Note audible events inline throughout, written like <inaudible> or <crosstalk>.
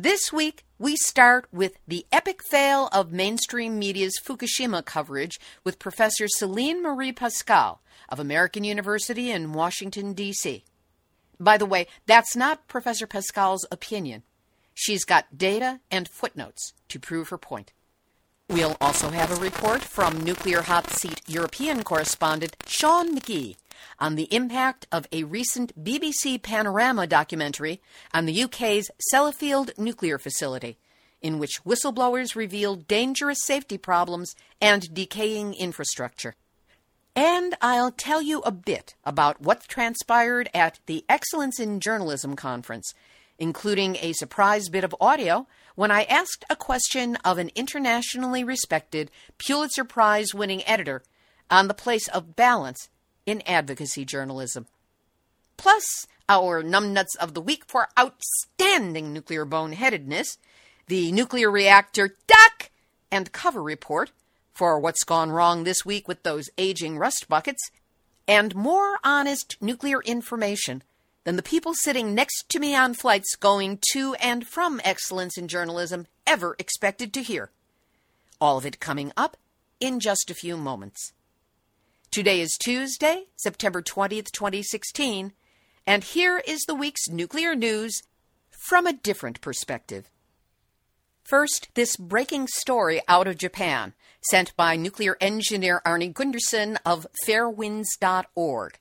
This week, we start with the epic fail of mainstream media's Fukushima coverage with Professor Celine Marie Pascale of American University in Washington, D.C. By the way, that's not Professor Pascale's opinion. She's got data and footnotes to prove her point. We'll also have a report from Nuclear Hot Seat European correspondent Sean McGee on the impact of a recent BBC Panorama documentary on the UK's Sellafield nuclear facility, in which whistleblowers revealed dangerous safety problems and decaying infrastructure. And I'll tell you a bit about what transpired at the Excellence in Journalism conference, including a surprise bit of audio when I asked a question of an internationally respected Pulitzer Prize winning editor on the place of balance in advocacy journalism. Plus, our numbnuts of the week for outstanding nuclear boneheadedness, the nuclear reactor duck and cover report for what's gone wrong this week with those aging rust buckets, and more honest nuclear information than the people sitting next to me on flights going to and from excellence in journalism ever expected to hear. All of it coming up in just a few moments. Today is Tuesday, September 20th, 2016, and here is the week's nuclear news from a different perspective. First, this breaking story out of Japan, sent by nuclear engineer Arnie Gundersen of fairewinds.org.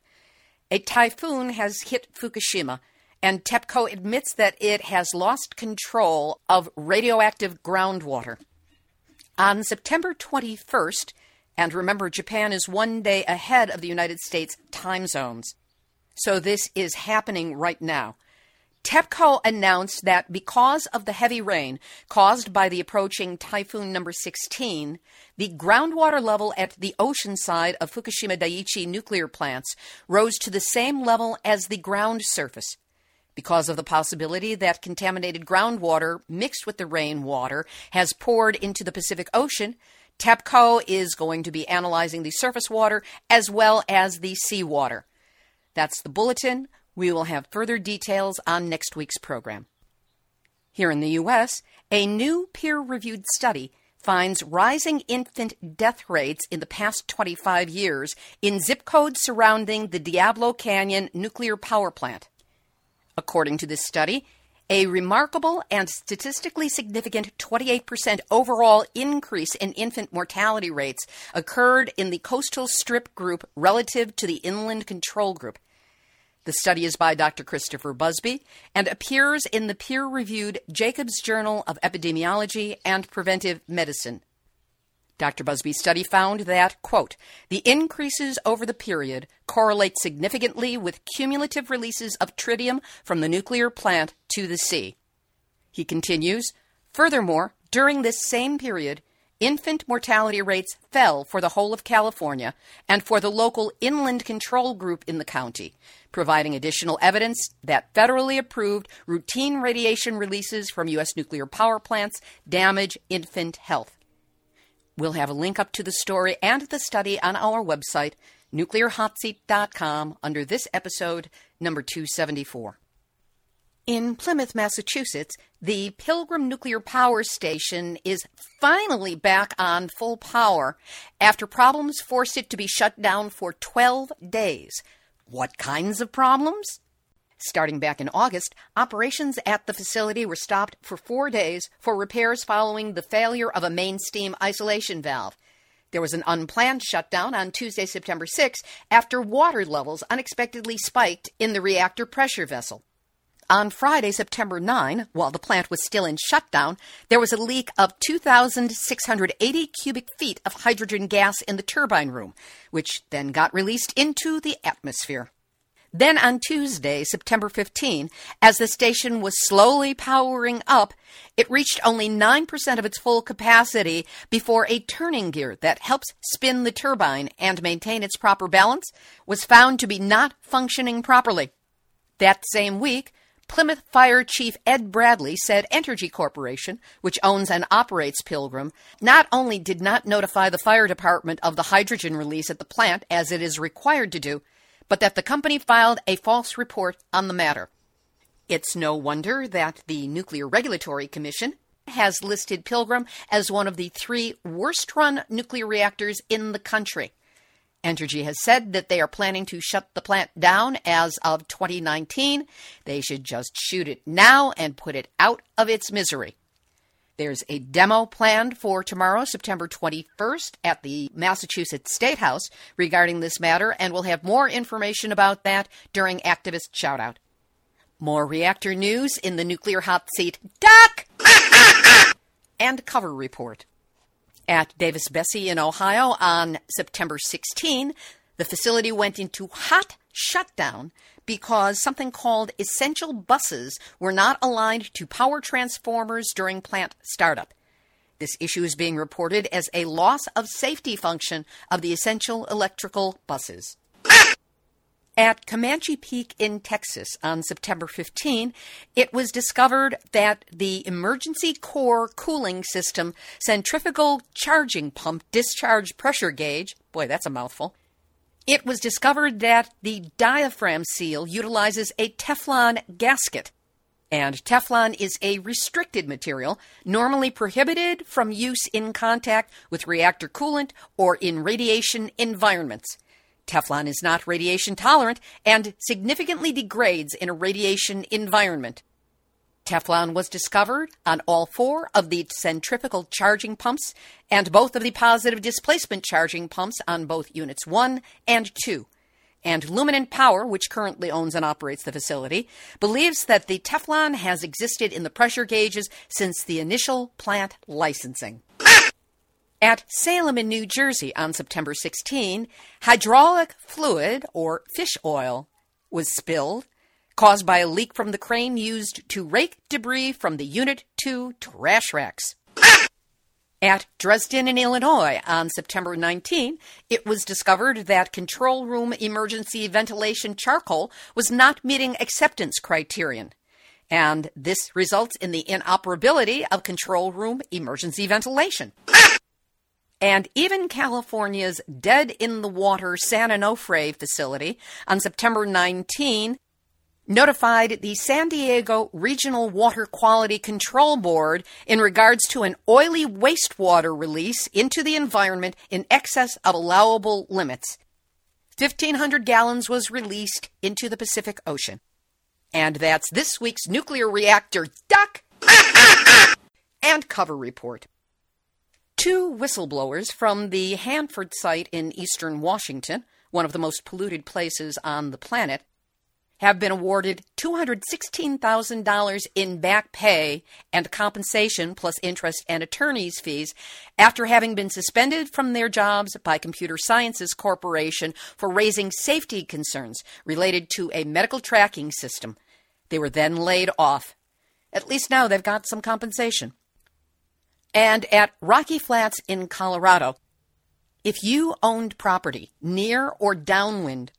A typhoon has hit Fukushima, and TEPCO admits that it has lost control of radioactive groundwater. On September 21st, and remember, Japan is one day ahead of the United States time zones. So this is happening right now. TEPCO announced that because of the heavy rain caused by the approaching typhoon number 16, the groundwater level at the ocean side of Fukushima Daiichi nuclear plants rose to the same level as the ground surface. Because of the possibility that contaminated groundwater mixed with the rainwater has poured into the Pacific Ocean, TEPCO is going to be analyzing the surface water as well as the seawater. That's the bulletin. We will have further details on next week's program. Here in the U.S., a new peer reviewed study finds rising infant death rates in the past 25 years in zip codes surrounding the Diablo Canyon nuclear power plant. According to this study, a remarkable and statistically significant 28% overall increase in infant mortality rates occurred in the coastal strip group relative to the inland control group. The study is by Dr. Christopher Busby and appears in the peer reviewed Jacobs Journal of Epidemiology and Preventive Medicine. Dr. Busby's study found that, quote, the increases over the period correlate significantly with cumulative releases of tritium from the nuclear plant to the sea. He continues, furthermore, during this same period, infant mortality rates fell for the whole of California and for the local inland control group in the county, providing additional evidence that federally approved routine radiation releases from U.S. nuclear power plants damage infant health. We'll have a link up to the story and the study on our website, nuclearhotseat.com, under this episode, number 274. In Plymouth, Massachusetts, the Pilgrim Nuclear Power Station is finally back on full power after problems forced it to be shut down for 12 days. What kinds of problems? Starting back in August, operations at the facility were stopped for four days for repairs following the failure of a main steam isolation valve. There was an unplanned shutdown on Tuesday, September 6, after water levels unexpectedly spiked in the reactor pressure vessel. On Friday, September 9, while the plant was still in shutdown, there was a leak of 2,680 cubic feet of hydrogen gas in the turbine room, which then got released into the atmosphere. Then on Tuesday, September 15, as the station was slowly powering up, it reached only 9% of its full capacity before a turning gear that helps spin the turbine and maintain its proper balance was found to be not functioning properly. That same week, Plymouth Fire Chief Ed Bradley said Entergy Corporation, which owns and operates Pilgrim, not only did not notify the fire department of the hydrogen release at the plant as it is required to do, but that the company filed a false report on the matter. It's no wonder that the Nuclear Regulatory Commission has listed Pilgrim as one of the three worst run nuclear reactors in the country. Entergy has said that they are planning to shut the plant down as of 2019. They should just shoot it now and put it out of its misery. There's a demo planned for tomorrow, September 21st, at the Massachusetts State House regarding this matter, and we'll have more information about that during Activist Shoutout. More reactor news in the Nuclear Hot Seat Duck <laughs> and cover report. At Davis Besse in Ohio on September 16, the facility went into hot shutdown because something called essential buses were not aligned to power transformers during plant startup. This issue is being reported as a loss of safety function of the essential electrical buses. At Comanche Peak in Texas on September 15, it was discovered that the emergency core cooling system centrifugal charging pump discharge pressure gauge, boy, that's a mouthful, it was discovered that the diaphragm seal utilizes a Teflon gasket. And Teflon is a restricted material, normally prohibited from use in contact with reactor coolant or in radiation environments. Teflon is not radiation tolerant and significantly degrades in a radiation environment. Teflon was discovered on all four of the centrifugal charging pumps and both of the positive displacement charging pumps on both units 1 and 2. And Luminant Power, which currently owns and operates the facility, believes that the Teflon has existed in the pressure gauges since the initial plant licensing. At Salem in New Jersey on September 16, hydraulic fluid, or fish oil, was spilled caused by a leak from the crane used to rake debris from the Unit 2 trash racks. At Dresden in Illinois on September 19, it was discovered that control room emergency ventilation charcoal was not meeting acceptance criterion. And this results in the inoperability of control room emergency ventilation. And even California's dead in the water San Onofre facility on September 19 notified the San Diego Regional Water Quality Control Board in regards to an oily wastewater release into the environment in excess of allowable limits. 1,500 gallons was released into the Pacific Ocean. And that's this week's nuclear reactor duck <laughs> and cover report. Two whistleblowers from the Hanford site in eastern Washington, one of the most polluted places on the planet, have been awarded $216,000 in back pay and compensation plus interest and attorney's fees after having been suspended from their jobs by Computer Sciences Corporation for raising safety concerns related to a medical tracking system. They were then laid off. At least now they've got some compensation. And at Rocky Flats in Colorado, if you owned property near or downwind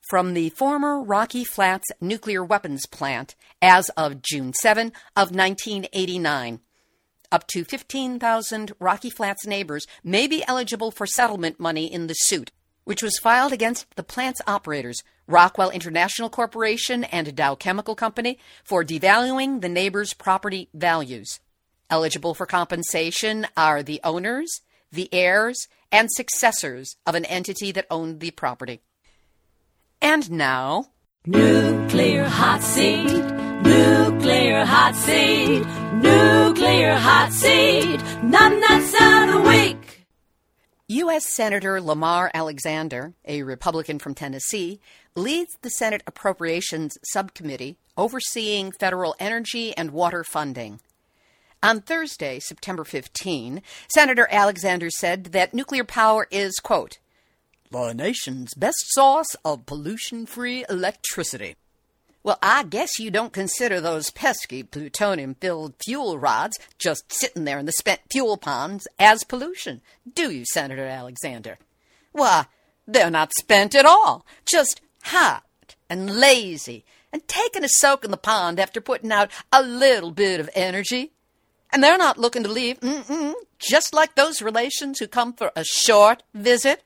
from the former Rocky Flats nuclear weapons plant as of June 7 of 1989. Up to 15,000 Rocky Flats neighbors may be eligible for settlement money in the suit, which was filed against the plant's operators, Rockwell International Corporation and Dow Chemical Company, for devaluing the neighbors' property values. Eligible for compensation are the owners, the heirs, and successors of an entity that owned the property. And now, Nuclear hot seat, nuclear hot seat, nuclear hot seat, numbnuts of the week. U.S. Senator Lamar Alexander, a Republican from Tennessee, leads the Senate Appropriations Subcommittee overseeing federal energy and water funding. On Thursday, September 15, Senator Alexander said that nuclear power is, quote, the nation's best source of pollution free electricity. Well, I guess you don't consider those pesky plutonium filled fuel rods just sitting there in the spent fuel ponds as pollution, do you, Senator Alexander? Why, they're not spent at all, just hot and lazy and taking a soak in the pond after putting out a little bit of energy. And they're not looking to leave, Mm-mm, just like those relations who come for a short visit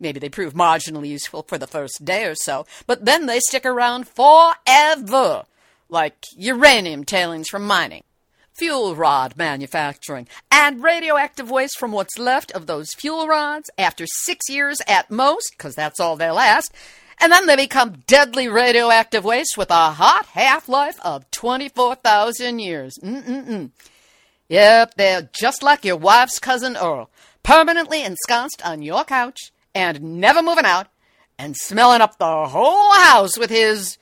Maybe they prove marginally useful for the first day or so, but then they stick around forever, like uranium tailings from mining, fuel rod manufacturing, and radioactive waste from what's left of those fuel rods after six years at most, because that's all they last, and then they become deadly radioactive waste with a hot half life of 24,000 years. Mm-mm-mm. Yep, they're just like your wife's cousin Earl, permanently ensconced on your couch and never moving out and smelling up the whole house with his.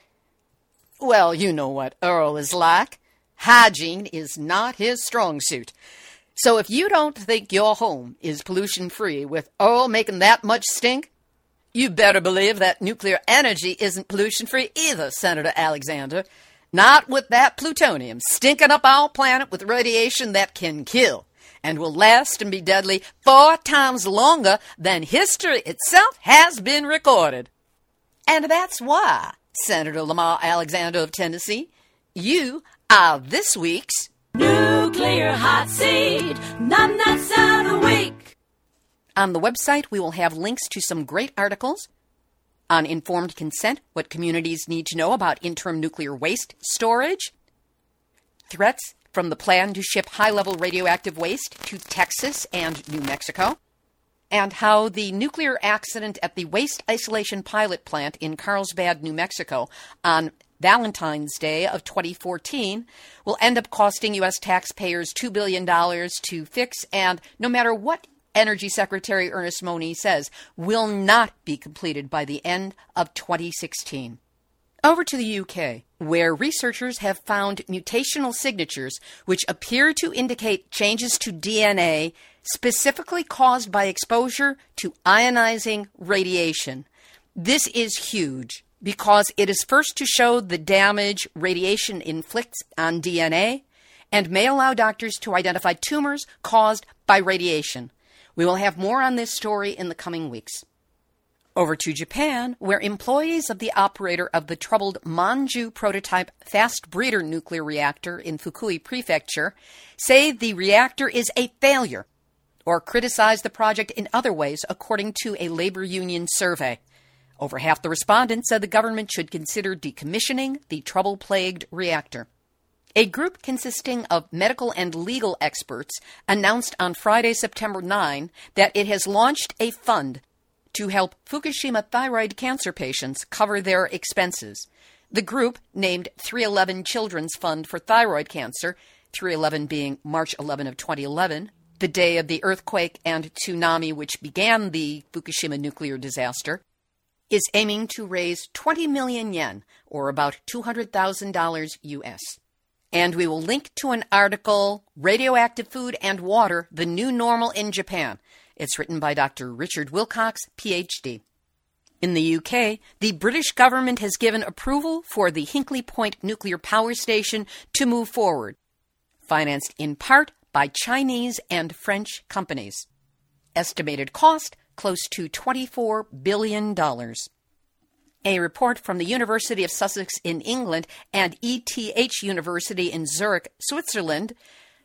Well, you know what Earl is like. Hygiene is not his strong suit. So if you don't think your home is pollution free with Earl making that much stink, you better believe that nuclear energy isn't pollution free either, Senator Alexander. Not with that plutonium stinking up our planet with radiation that can kill and will last and be deadly four times longer than history itself has been recorded. And that's why, Senator Lamar Alexander of Tennessee, you are this week's Nuclear Hot Seat, Numbnuts of the Week. On the website, we will have links to some great articles on informed consent, what communities need to know about interim nuclear waste storage, threats from the plan to ship high level radioactive waste to Texas and New Mexico, and how the nuclear accident at the waste isolation pilot plant in Carlsbad, New Mexico on Valentine's Day of 2014 will end up costing U.S. taxpayers $2 billion to fix, and no matter what Energy Secretary Ernest Moniz says, will not be completed by the end of 2016. Over to the UK, where researchers have found mutational signatures which appear to indicate changes to DNA specifically caused by exposure to ionizing radiation. This is huge because it is first to show the damage radiation inflicts on DNA and may allow doctors to identify tumors caused by radiation. We will have more on this story in the coming weeks. Over to Japan, where employees of the operator of the troubled Monju prototype fast breeder nuclear reactor in Fukui Prefecture say the reactor is a failure or criticize the project in other ways, according to a labor union survey. Over half the respondents said the government should consider decommissioning the trouble plagued reactor. A group consisting of medical and legal experts announced on Friday, September 9, that it has launched a fund to help Fukushima thyroid cancer patients cover their expenses. The group, named 311 Children's Fund for Thyroid Cancer, 311 being March 11 of 2011, the day of the earthquake and tsunami which began the Fukushima nuclear disaster, is aiming to raise 20 million yen, or about $200,000 US. And we will link to an article, Radioactive Food and Water, the New Normal in Japan, it's written by Dr. Richard Wilcox, PhD. In the UK, the British government has given approval for the Hinkley Point nuclear power station to move forward, financed in part by Chinese and French companies. Estimated cost close to $24 billion. A report from the University of Sussex in England and ETH University in Zurich, Switzerland,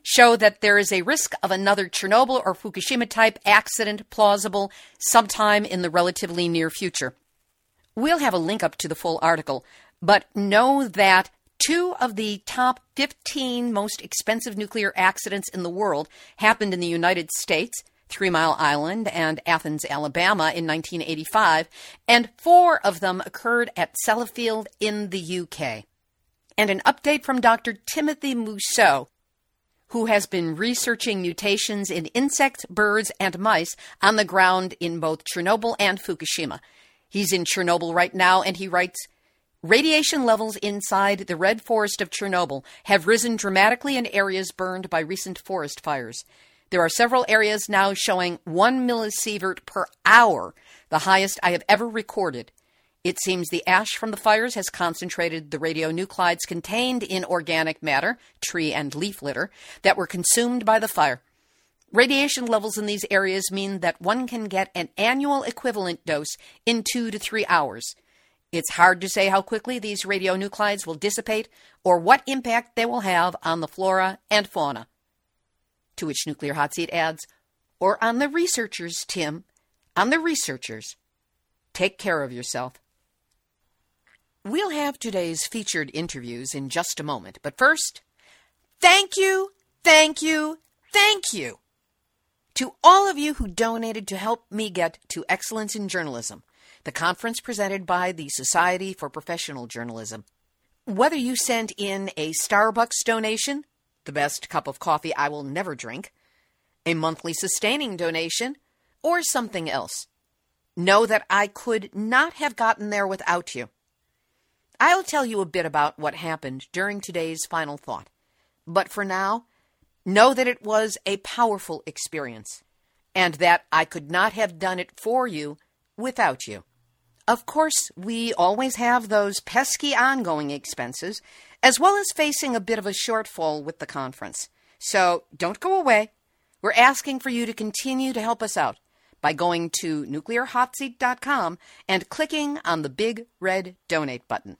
show that there is a risk of another Chernobyl or Fukushima type accident plausible sometime in the relatively near future. We'll have a link up to the full article, but know that two of the top 15 most expensive nuclear accidents in the world happened in the United States, Three Mile Island, and Athens, Alabama in 1985, and four of them occurred at Sellafield in the UK. And an update from Dr. Timothy Mousseau, who has been researching mutations in insects, birds, and mice on the ground in both Chernobyl and Fukushima. He's in Chernobyl right now, and he writes Radiation levels inside the red forest of Chernobyl have risen dramatically in areas burned by recent forest fires. There are several areas now showing 1 millisievert per hour, the highest I have ever recorded. It seems the ash from the fires has concentrated the radionuclides contained in organic matter, tree and leaf litter, that were consumed by the fire. Radiation levels in these areas mean that one can get an annual equivalent dose in two to three hours. It's hard to say how quickly these radionuclides will dissipate or what impact they will have on the flora and fauna. To which Nuclear Hot Seat adds, or on the researchers, Tim, on the researchers. Take care of yourself. We'll have today's featured interviews in just a moment, but first, thank you, thank you, thank you to all of you who donated to help me get to Excellence in Journalism, the conference presented by the Society for Professional Journalism. Whether you sent in a Starbucks donation, the best cup of coffee I will never drink, a monthly sustaining donation, or something else. Know that I could not have gotten there without you. I'll tell you a bit about what happened during today's final thought. But for now, know that it was a powerful experience, and that I could not have done it for you without you. Of course, we always have those pesky ongoing expenses, as well as facing a bit of a shortfall with the conference. So don't go away. We're asking for you to continue to help us out by going to nuclearhotseat.com and clicking on the big red donate button.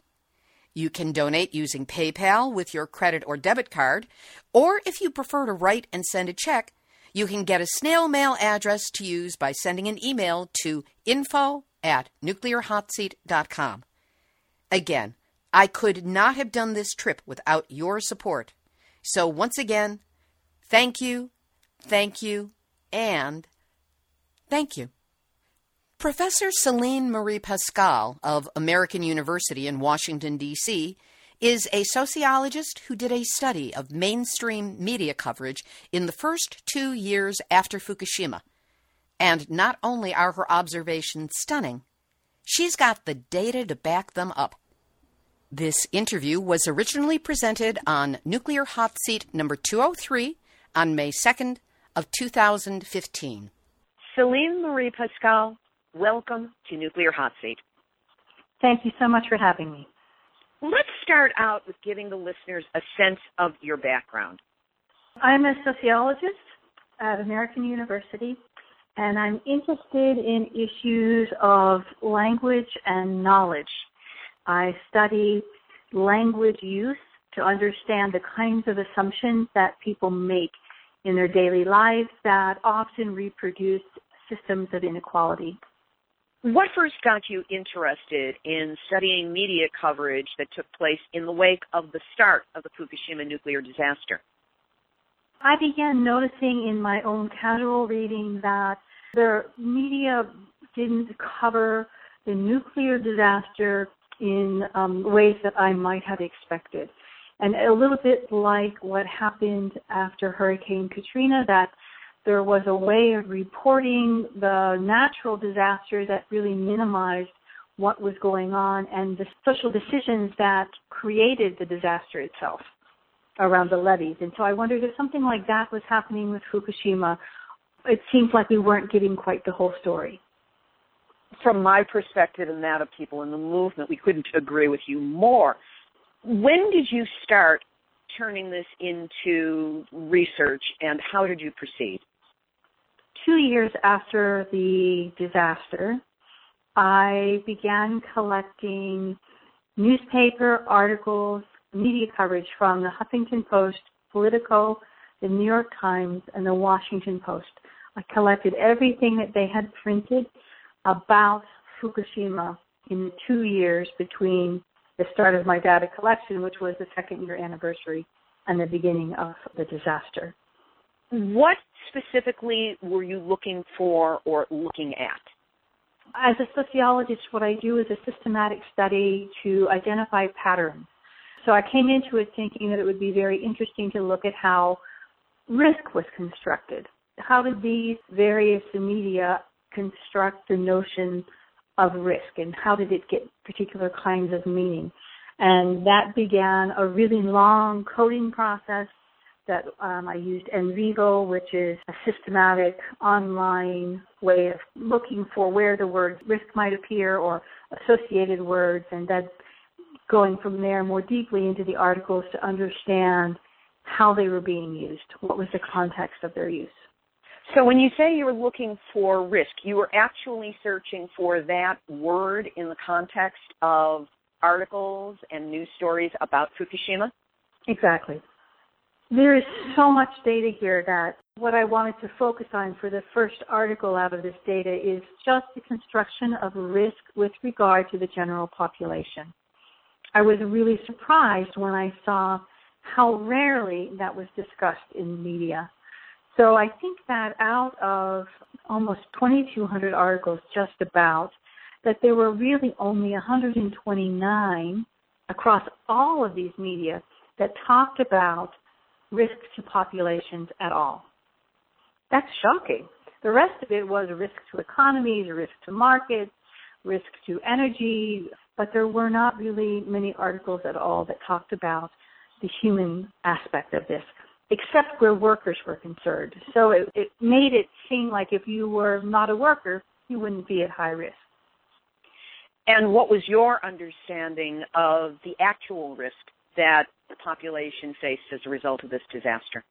You can donate using PayPal with your credit or debit card, or if you prefer to write and send a check, you can get a snail mail address to use by sending an email to info at nuclearhotseat.com. Again, I could not have done this trip without your support. So, once again, thank you, thank you, and thank you. Professor Celine Marie Pascale of American University in Washington, D.C., is a sociologist who did a study of mainstream media coverage in the first two years after Fukushima. And not only are her observations stunning, she's got the data to back them up. This interview was originally presented on Nuclear Hot Seat number 203 on May 2nd of 2015. Celine Marie Pascale, welcome to Nuclear Hot Seat. Thank you so much for having me. Let's start out with giving the listeners a sense of your background. I'm a sociologist at American University, and I'm interested in issues of language and knowledge. I study language use to understand the kinds of assumptions that people make in their daily lives that often reproduce systems of inequality. What first got you interested in studying media coverage that took place in the wake of the start of the Fukushima nuclear disaster? I began noticing in my own casual reading that the media didn't cover the nuclear disaster in um, ways that I might have expected. And a little bit like what happened after Hurricane Katrina, that there was a way of reporting the natural disaster that really minimized what was going on and the social decisions that created the disaster itself around the levees. And so I wondered if something like that was happening with Fukushima. It seems like we weren't getting quite the whole story. From my perspective and that of people in the movement, we couldn't agree with you more. When did you start turning this into research and how did you proceed? two years after the disaster, I began collecting newspaper articles, media coverage from the Huffington Post, Politico, the New York Times, and the Washington Post. I collected everything that they had printed about Fukushima in the two years between the start of my data collection, which was the second year anniversary, and the beginning of the disaster. What specifically were you looking for or looking at? As a sociologist, what I do is a systematic study to identify patterns. So I came into it thinking that it would be very interesting to look at how risk was constructed. How did these various media construct the notion of risk and how did it get particular kinds of meaning? And that began a really long coding process that um, I used NVivo, which is a systematic online way of looking for where the word risk might appear or associated words, and then going from there more deeply into the articles to understand how they were being used, what was the context of their use. So when you say you were looking for risk, you were actually searching for that word in the context of articles and news stories about Fukushima? Exactly. There is so much data here that what I wanted to focus on for the first article out of this data is just the construction of risk with regard to the general population. I was really surprised when I saw how rarely that was discussed in media. So I think that out of almost 2,200 articles, just about, that there were really only 129 across all of these media that talked about risk to populations at all. That's shocking. The rest of it was risk to economies, risk to markets, risk to energy, but there were not really many articles at all that talked about the human aspect of this, except where workers were concerned. So it, it made it seem like if you were not a worker, you wouldn't be at high risk. And what was your understanding of the actual risk that the population faced as a result of this disaster?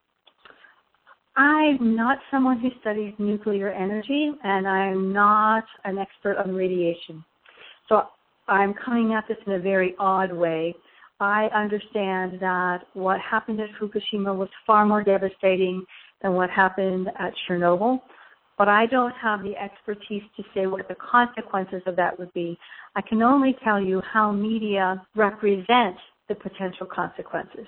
I'm not someone who studies nuclear energy, and I'm not an expert on radiation. So I'm coming at this in a very odd way. I understand that what happened at Fukushima was far more devastating than what happened at Chernobyl, but I don't have the expertise to say what the consequences of that would be. I can only tell you how media represent the potential consequences.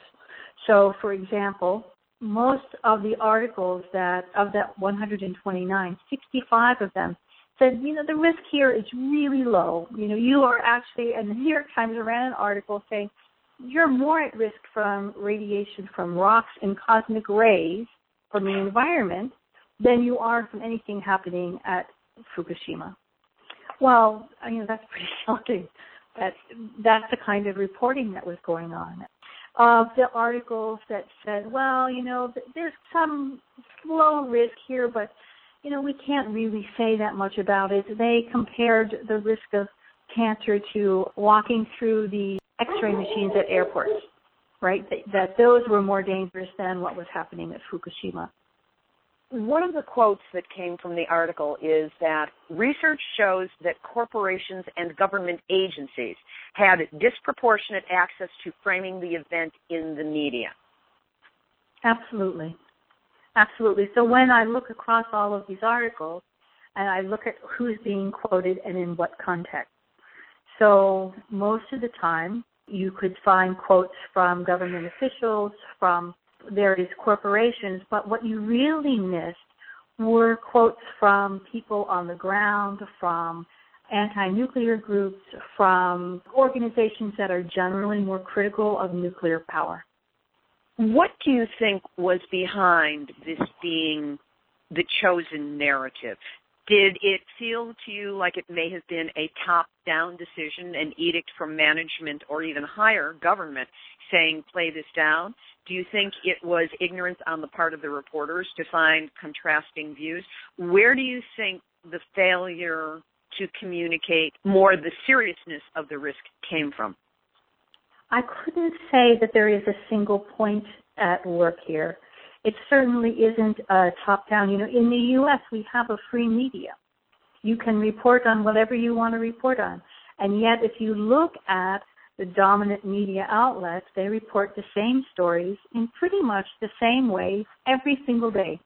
So, for example, most of the articles that of that 129, 65 of them said, you know, the risk here is really low. You know, you are actually, and the New York Times ran an article saying you're more at risk from radiation from rocks and cosmic rays from the environment than you are from anything happening at Fukushima. Well, you know, that's <laughs> pretty shocking. That that's the kind of reporting that was going on. Of the articles that said, well, you know, there's some low risk here, but you know, we can't really say that much about it. They compared the risk of cancer to walking through the x-ray machines at airports, right? That, that those were more dangerous than what was happening at Fukushima. One of the quotes that came from the article is that research shows that corporations and government agencies had disproportionate access to framing the event in the media. Absolutely. Absolutely. So when I look across all of these articles and I look at who's being quoted and in what context. So most of the time you could find quotes from government officials, from various corporations, but what you really missed were quotes from people on the ground, from anti-nuclear groups, from organizations that are generally more critical of nuclear power. What do you think was behind this being the chosen narrative? Did it feel to you like it may have been a top down decision, an edict from management or even higher government saying, play this down? Do you think it was ignorance on the part of the reporters to find contrasting views? Where do you think the failure to communicate more the seriousness of the risk came from? I couldn't say that there is a single point at work here. It certainly isn't a top down. You know, in the U.S., we have a free media. You can report on whatever you want to report on. And yet, if you look at the dominant media outlets, they report the same stories in pretty much the same way every single day.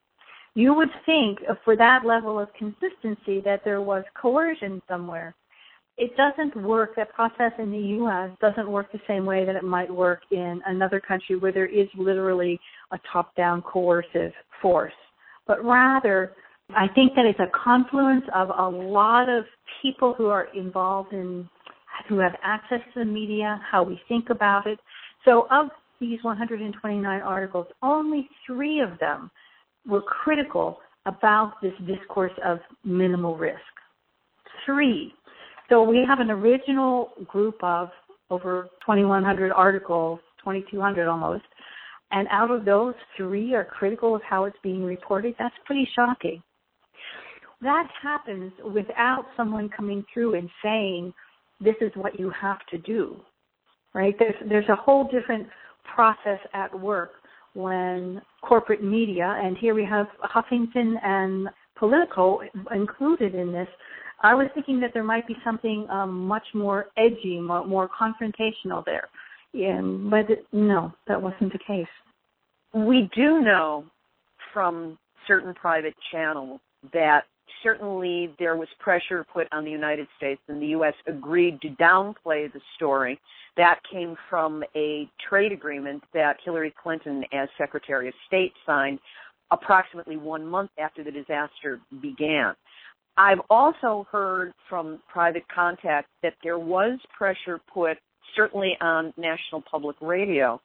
You would think uh, for that level of consistency that there was coercion somewhere. It doesn't work, that process in the U.S. doesn't work the same way that it might work in another country where there is literally a top down coercive force. But rather, I think that it's a confluence of a lot of people who are involved in, who have access to the media, how we think about it. So of these 129 articles, only three of them were critical about this discourse of minimal risk. Three. So we have an original group of over 2,100 articles, 2,200 almost, and out of those, three are critical of how it's being reported. That's pretty shocking. That happens without someone coming through and saying, this is what you have to do, right? There's, there's a whole different process at work when corporate media, and here we have Huffington and Politico included in this, I was thinking that there might be something um, much more edgy, more, more confrontational there. But no, that wasn't the case. We do know from certain private channels that certainly there was pressure put on the United States and the U.S. agreed to downplay the story. That came from a trade agreement that Hillary Clinton, as Secretary of State, signed approximately one month after the disaster began. I've also heard from private contact that there was pressure put certainly on National Public Radio.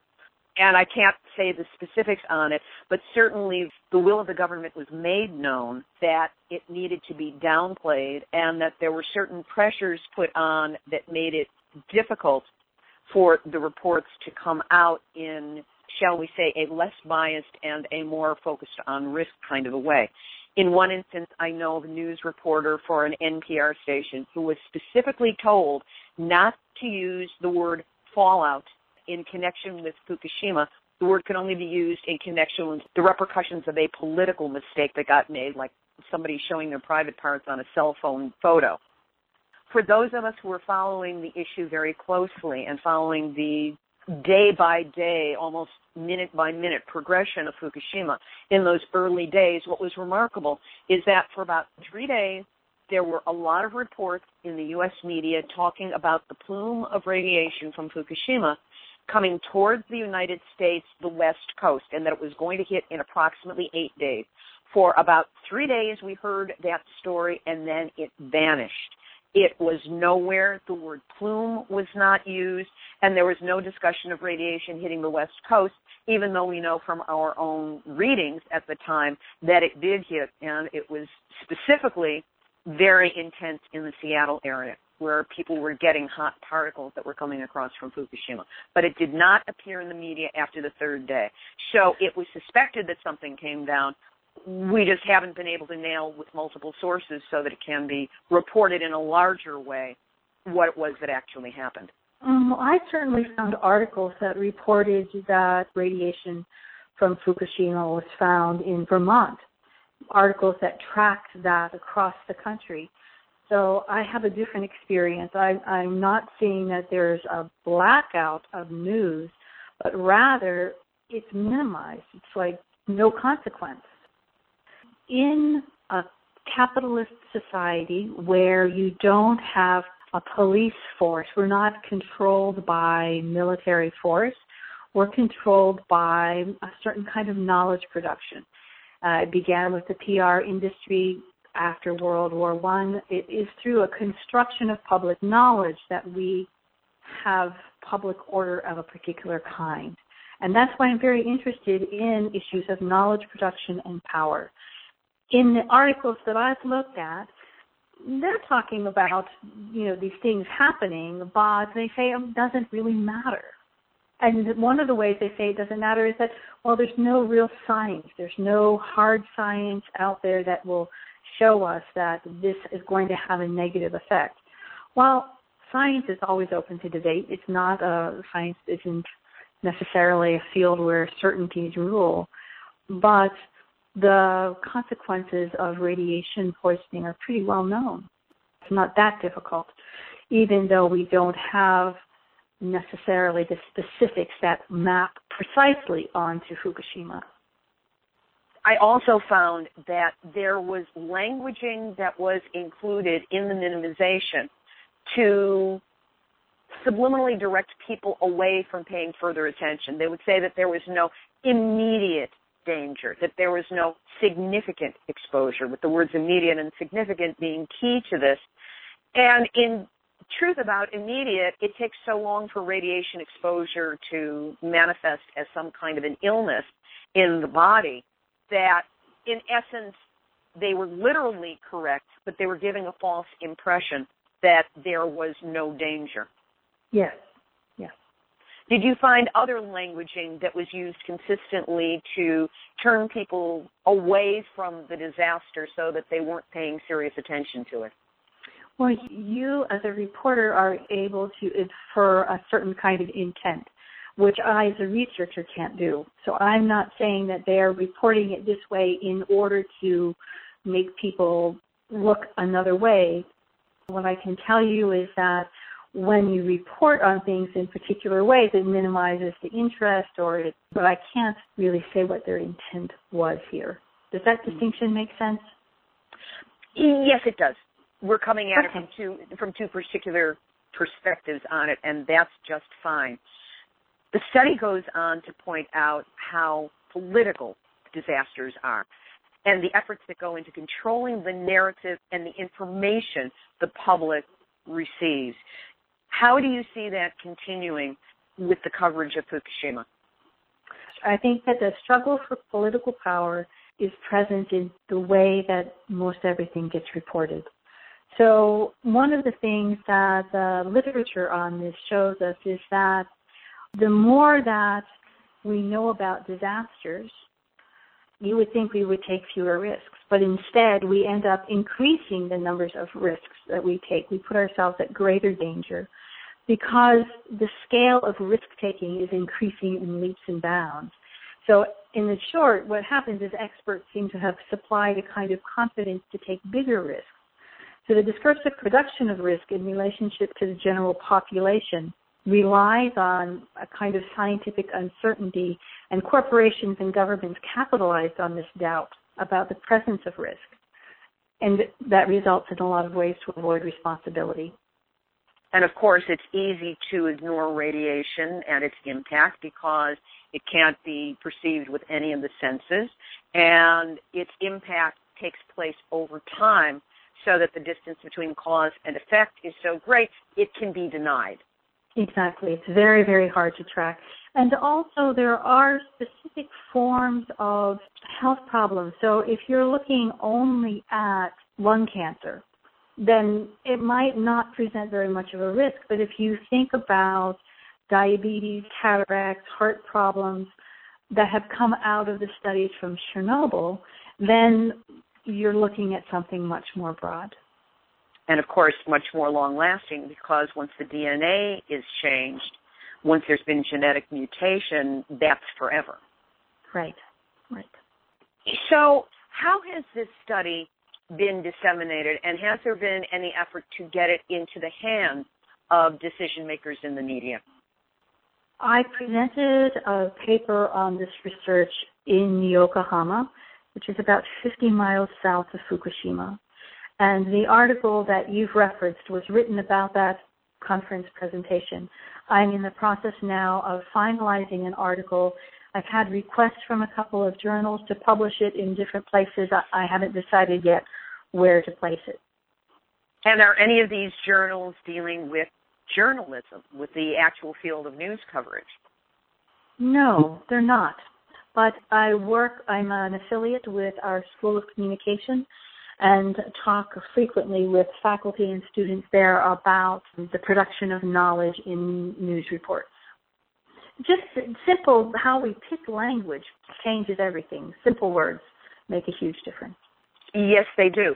And I can't say the specifics on it, but certainly the will of the government was made known that it needed to be downplayed and that there were certain pressures put on that made it difficult for the reports to come out in, shall we say, a less biased and a more focused on risk kind of a way. In one instance, I know of a news reporter for an NPR station who was specifically told not to use the word fallout in connection with Fukushima. The word can only be used in connection with the repercussions of a political mistake that got made, like somebody showing their private parts on a cell phone photo. For those of us who are following the issue very closely and following the day by day, almost minute by minute progression of Fukushima in those early days, what was remarkable is that for about three days, there were a lot of reports in the U.S. media talking about the plume of radiation from Fukushima coming towards the United States, the West Coast, and that it was going to hit in approximately eight days. For about three days, we heard that story, and then it vanished. It was nowhere. The word plume was not used, and there was no discussion of radiation hitting the West Coast, even though we know from our own readings at the time that it did hit, and it was specifically very intense in the Seattle area where people were getting hot particles that were coming across from Fukushima. But it did not appear in the media after the third day. So it was suspected that something came down, we just haven't been able to nail with multiple sources so that it can be reported in a larger way what it was that actually happened. Um, I certainly found articles that reported that radiation from Fukushima was found in Vermont. Articles that tracked that across the country. So I have a different experience. I, I'm not seeing that there's a blackout of news, but rather it's minimized. It's like no consequence in a capitalist society where you don't have a police force, we're not controlled by military force, we're controlled by a certain kind of knowledge production. Uh, it began with the PR industry after World War One. It is through a construction of public knowledge that we have public order of a particular kind. And that's why I'm very interested in issues of knowledge production and power in the articles that I've looked at, they're talking about you know these things happening, but they say it doesn't really matter. And one of the ways they say it doesn't matter is that well, there's no real science. There's no hard science out there that will show us that this is going to have a negative effect. Well, science is always open to debate. It's not a science isn't necessarily a field where certainties rule, but the consequences of radiation poisoning are pretty well known. It's not that difficult, even though we don't have necessarily the specifics that map precisely onto Fukushima. I also found that there was languaging that was included in the minimization to subliminally direct people away from paying further attention. They would say that there was no immediate danger, that there was no significant exposure, with the words immediate and significant being key to this. And in truth about immediate, it takes so long for radiation exposure to manifest as some kind of an illness in the body that, in essence, they were literally correct, but they were giving a false impression that there was no danger. Yes. Did you find other languaging that was used consistently to turn people away from the disaster so that they weren't paying serious attention to it? Well, you as a reporter are able to infer a certain kind of intent, which I as a researcher can't do. So I'm not saying that they are reporting it this way in order to make people look another way. What I can tell you is that when you report on things in particular ways, it minimizes the interest or it, but I can't really say what their intent was here. Does that distinction make sense? Yes, it does. We're coming at okay. it from two from two particular perspectives on it, and that's just fine. The study goes on to point out how political disasters are and the efforts that go into controlling the narrative and the information the public receives. How do you see that continuing with the coverage of Fukushima? I think that the struggle for political power is present in the way that most everything gets reported. So one of the things that the literature on this shows us is that the more that we know about disasters, you would think we would take fewer risks, but instead we end up increasing the numbers of risks that we take. We put ourselves at greater danger because the scale of risk taking is increasing in leaps and bounds. So in the short, what happens is experts seem to have supplied a kind of confidence to take bigger risks. So the discursive production of risk in relationship to the general population relies on a kind of scientific uncertainty, and corporations and governments capitalized on this doubt about the presence of risk. And that results in a lot of ways to avoid responsibility. And of course, it's easy to ignore radiation and its impact because it can't be perceived with any of the senses, and its impact takes place over time so that the distance between cause and effect is so great it can be denied. Exactly. It's very, very hard to track. And also, there are specific forms of health problems. So, if you're looking only at lung cancer, then it might not present very much of a risk. But if you think about diabetes, cataracts, heart problems that have come out of the studies from Chernobyl, then you're looking at something much more broad. And of course, much more long lasting because once the DNA is changed, once there's been genetic mutation, that's forever. Right, right. So, how has this study been disseminated, and has there been any effort to get it into the hands of decision makers in the media? I presented a paper on this research in Yokohama, which is about 50 miles south of Fukushima. And the article that you've referenced was written about that conference presentation. I'm in the process now of finalizing an article. I've had requests from a couple of journals to publish it in different places. I haven't decided yet where to place it. And are any of these journals dealing with journalism, with the actual field of news coverage? No, they're not. But I work, I'm an affiliate with our School of Communication and talk frequently with faculty and students there about the production of knowledge in news reports. Just simple, how we pick language changes everything. Simple words make a huge difference. Yes, they do.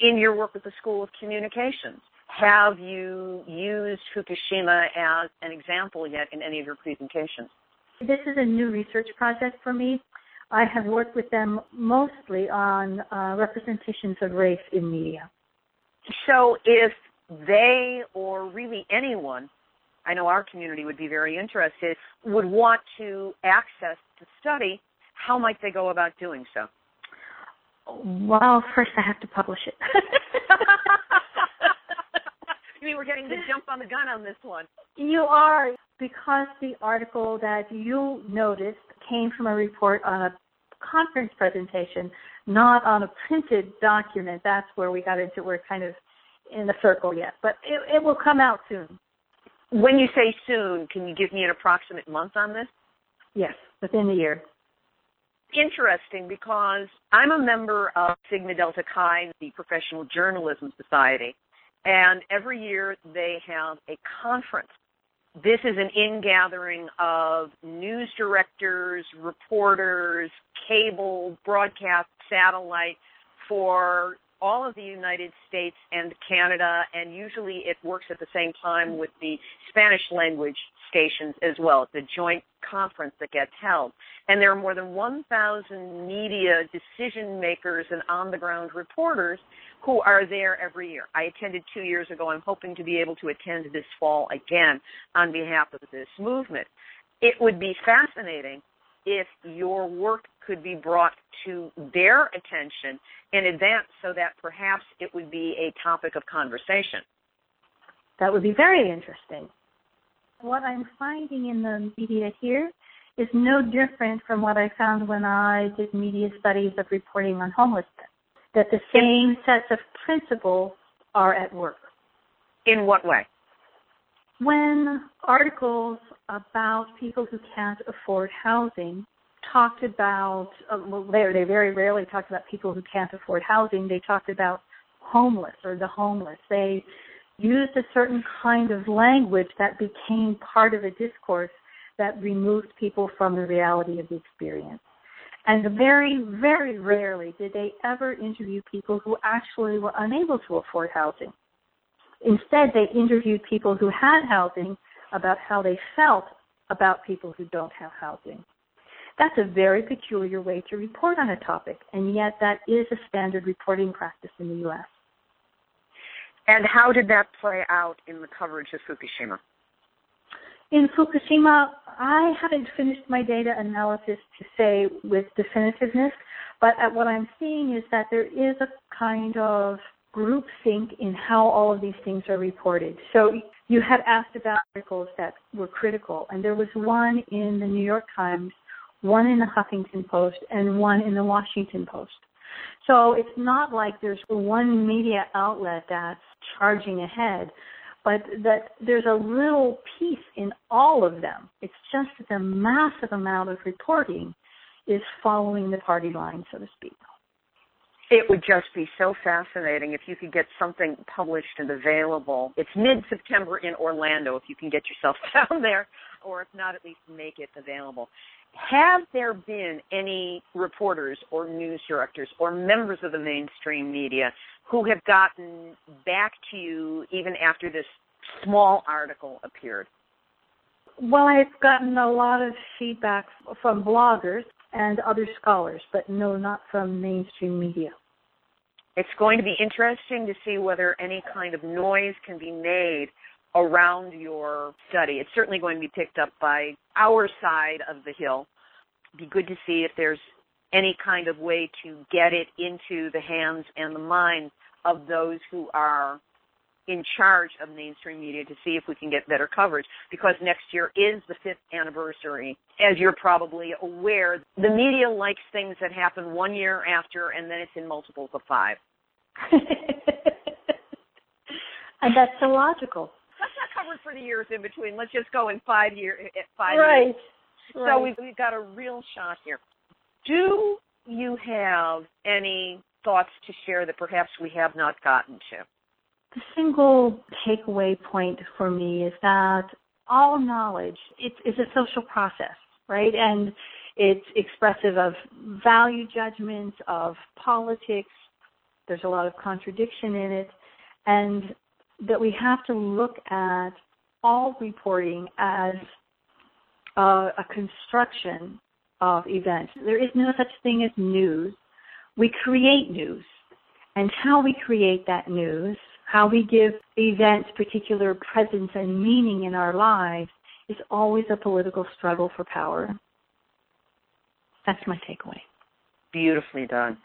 In your work with the School of Communications, have you used Fukushima as an example yet in any of your presentations? This is a new research project for me. I have worked with them mostly on uh, representations of race in media. So if they or really anyone, I know our community would be very interested, would want to access the study, how might they go about doing so? Well, first I have to publish it. <laughs> You mean we're getting the jump on the gun on this one? You are because the article that you noticed came from a report on a conference presentation, not on a printed document. That's where we got into. We're kind of in the circle yet, but it, it will come out soon. When you say soon, can you give me an approximate month on this? Yes, within the year. Interesting because I'm a member of Sigma Delta Chi, the Professional Journalism Society, and every year they have a conference. This is an ingathering of news directors, reporters, cable, broadcast, satellite for all of the United States and Canada, and usually it works at the same time with the Spanish language stations as well. It's a joint conference that gets held. And there are more than 1,000 media decision makers and on the ground reporters who are there every year. I attended two years ago. I'm hoping to be able to attend this fall again on behalf of this movement. It would be fascinating if your work could be brought to their attention in advance so that perhaps it would be a topic of conversation. That would be very interesting. What I'm finding in the media here is no different from what I found when I did media studies of reporting on homelessness. That the same sets of principles are at work. In what way? When articles about people who can't afford housing talked about, uh, well, they, they very rarely talked about people who can't afford housing. They talked about homeless or the homeless. They used a certain kind of language that became part of a discourse that removed people from the reality of the experience. And very, very rarely did they ever interview people who actually were unable to afford housing. Instead, they interviewed people who had housing about how they felt about people who don't have housing. That's a very peculiar way to report on a topic, and yet that is a standard reporting practice in the U.S. And how did that play out in the coverage of Fukushima? In Fukushima, I haven't finished my data analysis to say with definitiveness, but what I'm seeing is that there is a kind of groupthink in how all of these things are reported. So you had asked about articles that were critical, and there was one in the New York Times one in the Huffington Post, and one in the Washington Post. So it's not like there's one media outlet that's charging ahead, but that there's a little piece in all of them. It's just that the massive amount of reporting is following the party line, so to speak. It would just be so fascinating if you could get something published and available. It's mid September in Orlando if you can get yourself <laughs> down there, or if not, at least make it available have there been any reporters or news directors or members of the mainstream media who have gotten back to you even after this small article appeared? Well, I've gotten a lot of feedback from bloggers and other scholars, but no, not from mainstream media. It's going to be interesting to see whether any kind of noise can be made around your study. It's certainly going to be picked up by our side of the hill. Be good to see if there's any kind of way to get it into the hands and the minds of those who are in charge of mainstream media to see if we can get better coverage because next year is the fifth anniversary. As you're probably aware, the media likes things that happen one year after and then it's in multiples of five. <laughs> and that's illogical That's not covered for the years in between. Let's just go in five year eh, eh, five right. years. Right. So we've, we've got a real shot here. Do you have any thoughts to share that perhaps we have not gotten to? The single takeaway point for me is that all knowledge it is a social process, right? And it's expressive of value judgments, of politics. There's a lot of contradiction in it. And that we have to look at all reporting as a construction of events. There is no such thing as news. We create news. And how we create that news, how we give events particular presence and meaning in our lives, is always a political struggle for power. That's my takeaway. Beautifully done.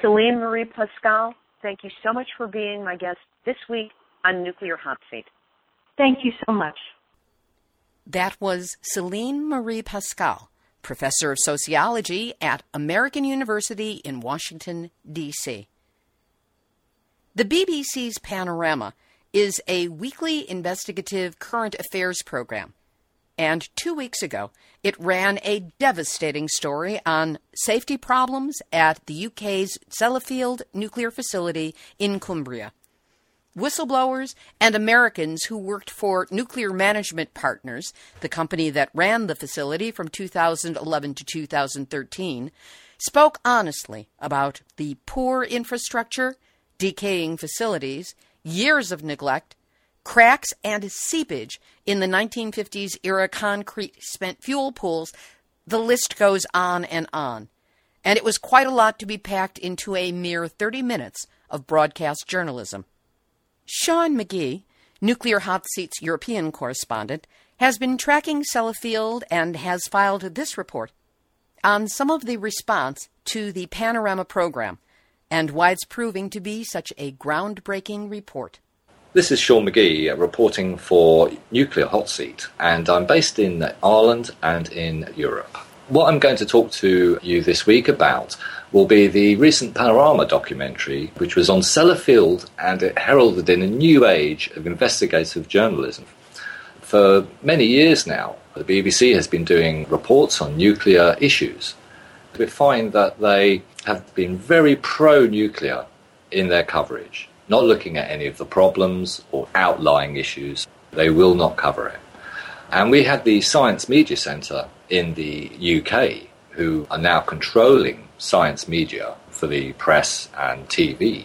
Celine Marie Pascale, thank you so much for being my guest this week on Nuclear Hot Seat. Thank you so much. That was Celine Marie Pascale, professor of sociology at American University in Washington, D.C. The BBC's Panorama is a weekly investigative current affairs program. And two weeks ago, it ran a devastating story on safety problems at the UK's Sellafield nuclear facility in Cumbria. Whistleblowers and Americans who worked for Nuclear Management Partners, the company that ran the facility from 2011 to 2013, spoke honestly about the poor infrastructure, decaying facilities, years of neglect, cracks, and seepage in the 1950s era concrete spent fuel pools. The list goes on and on. And it was quite a lot to be packed into a mere 30 minutes of broadcast journalism. Sean McGee, Nuclear Hot Seat's European correspondent, has been tracking Sellafield and has filed this report on some of the response to the Panorama program and why it's proving to be such a groundbreaking report. This is Sean McGee uh, reporting for Nuclear Hot Seat, and I'm based in Ireland and in Europe. What I'm going to talk to you this week about will be the recent Panorama documentary, which was on Sellafield and it heralded in a new age of investigative journalism. For many years now, the BBC has been doing reports on nuclear issues. We find that they have been very pro nuclear in their coverage, not looking at any of the problems or outlying issues. They will not cover it. And we had the Science Media Centre in the UK who are now controlling science media for the press and TV.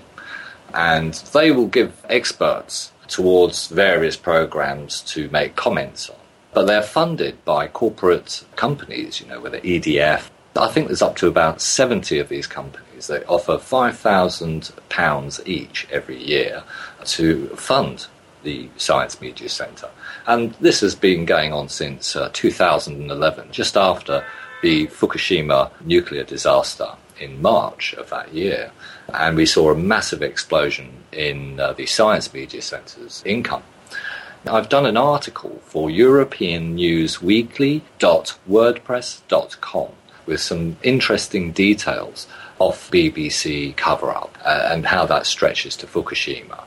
And they will give experts towards various programs to make comments on. But they're funded by corporate companies, you know, whether EDF, I think there's up to about 70 of these companies that offer £5,000 each every year to fund the Science Media Centre. And this has been going on since uh, 2011, just after the Fukushima nuclear disaster in March of that year. And we saw a massive explosion in uh, the Science Media Centre's income. I've done an article for European News Weekly.wordpress.com with some interesting details of BBC cover up uh, and how that stretches to Fukushima.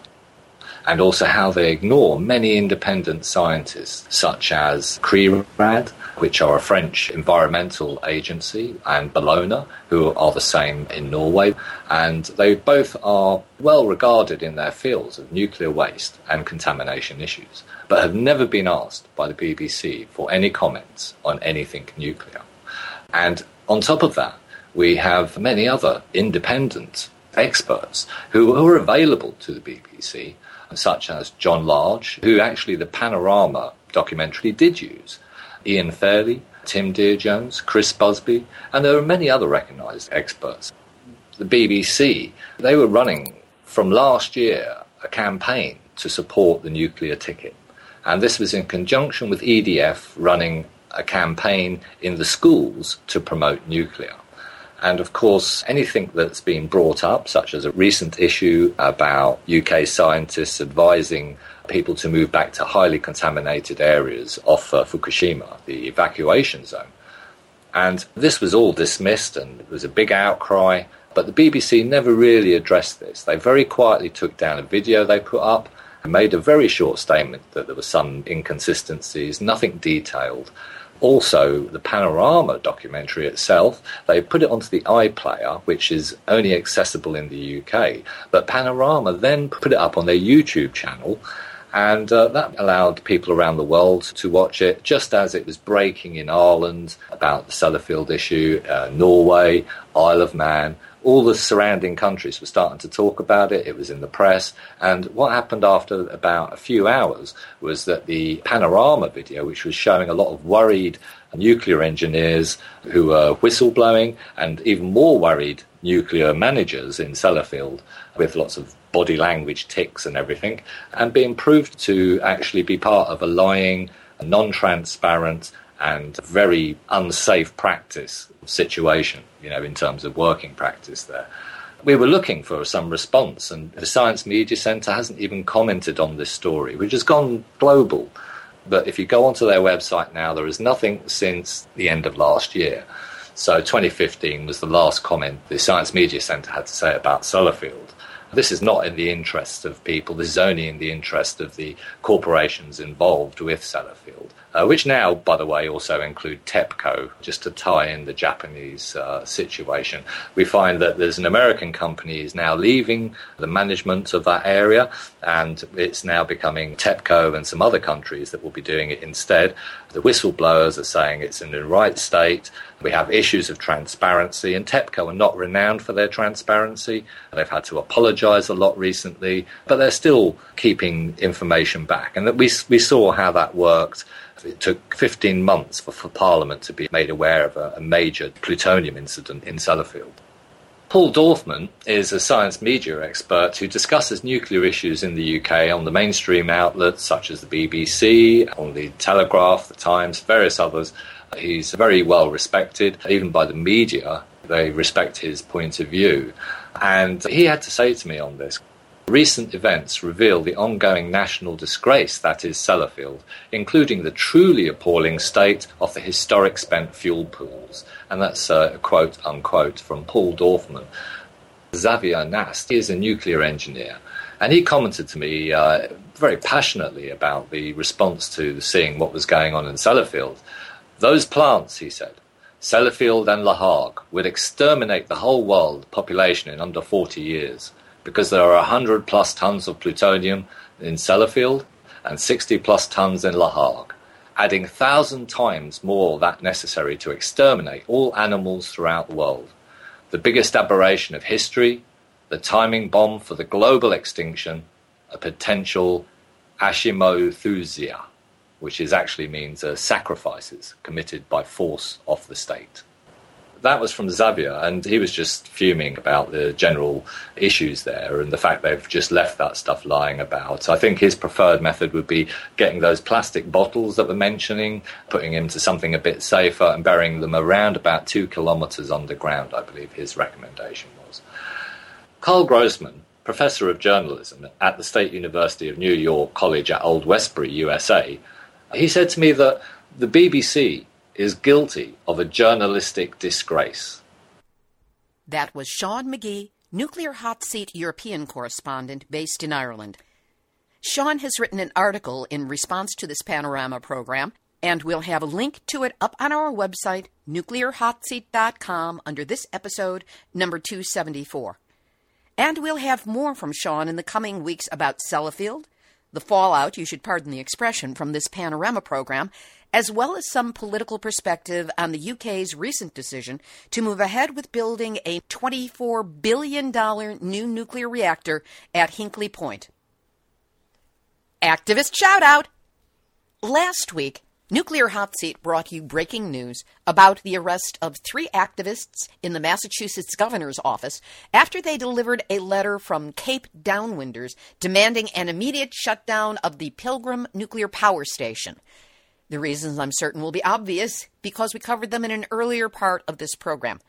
And also how they ignore many independent scientists, such as CRIRAD, which are a French environmental agency, and Bellona, who are the same in Norway. And they both are well regarded in their fields of nuclear waste and contamination issues, but have never been asked by the BBC for any comments on anything nuclear. And on top of that, we have many other independent experts who are available to the BBC, such as John Large, who actually the Panorama documentary did use, Ian Fairlie, Tim Deere-Jones, Chris Busby, and there are many other recognised experts. The BBC, they were running from last year a campaign to support the nuclear ticket. And this was in conjunction with EDF running a campaign in the schools to promote nuclear. And of course, anything that's been brought up, such as a recent issue about UK scientists advising people to move back to highly contaminated areas off uh, Fukushima, the evacuation zone. And this was all dismissed and it was a big outcry. But the BBC never really addressed this. They very quietly took down a video they put up and made a very short statement that there were some inconsistencies, nothing detailed. Also, the Panorama documentary itself, they put it onto the iPlayer, which is only accessible in the UK. But Panorama then put it up on their YouTube channel, and uh, that allowed people around the world to watch it just as it was breaking in Ireland about the Sellafield issue, uh, Norway, Isle of Man all the surrounding countries were starting to talk about it. It was in the press. And what happened after about a few hours was that the panorama video, which was showing a lot of worried nuclear engineers who were whistleblowing and even more worried nuclear managers in Sellafield with lots of body language ticks and everything, and being proved to actually be part of a lying, non transparent, and very unsafe practice situation, you know, in terms of working practice there. we were looking for some response, and the Science Media Centre hasn't even commented on this story, which has gone global. But if you go onto their website now, there is nothing since the end of last year. So 2015 was the last comment the Science Media Centre had to say about Sellafield. This is not in the interest of people, this is only in the interest of the corporations involved with Sellafield uh, which now, by the way, also include TEPCO, just to tie in the Japanese uh, situation. We find that there's an American company is now leaving the management of that area, and it's now becoming TEPCO and some other countries that will be doing it instead. The whistleblowers are saying it's in the right state. We have issues of transparency, and TEPCO are not renowned for their transparency. They've had to apologise a lot recently, but they're still keeping information back. And that we, we saw how that worked it took 15 months for, for Parliament to be made aware of a, a major plutonium incident in Sellafield. Paul Dorfman is a science media expert who discusses nuclear issues in the UK on the mainstream outlets such as the BBC, on the Telegraph, the Times, various others. He's very well respected, even by the media. They respect his point of view. And he had to say to me on this Recent events reveal the ongoing national disgrace that is Sellafield, including the truly appalling state of the historic spent fuel pools. And that's a quote unquote from Paul Dorfman. Xavier Nast is a nuclear engineer, and he commented to me uh, very passionately about the response to seeing what was going on in Sellafield. Those plants, he said, Sellafield and La Hague, would exterminate the whole world population in under 40 years because there are 100 plus tons of plutonium in Sellafield and 60 plus tons in La Hague, adding 1,000 times more that necessary to exterminate all animals throughout the world. The biggest aberration of history, the timing bomb for the global extinction, a potential Ashimothusia, which is actually means uh, sacrifices committed by force of the state that was from Xavier, and he was just fuming about the general issues there and the fact they've just left that stuff lying about. I think his preferred method would be getting those plastic bottles that we're mentioning, putting them to something a bit safer, and burying them around about two kilometres underground, I believe his recommendation was. Karl Grossman, professor of journalism at the State University of New York College at Old Westbury, USA, he said to me that the BBC is guilty of a journalistic disgrace. That was Sean McGee, Nuclear Hot Seat European correspondent based in Ireland. Sean has written an article in response to this panorama program, and we'll have a link to it up on our website, nuclearhotseat.com, under this episode, number 274. And we'll have more from Sean in the coming weeks about Sellafield, the fallout, you should pardon the expression, from this panorama program, as well as some political perspective on the UK's recent decision to move ahead with building a $24 billion new nuclear reactor at Hinkley Point. Activist shout out! Last week, Nuclear Hot Seat brought you breaking news about the arrest of three activists in the Massachusetts governor's office after they delivered a letter from Cape Downwinders demanding an immediate shutdown of the Pilgrim nuclear power station. The reasons I'm certain will be obvious because we covered them in an earlier part of this program.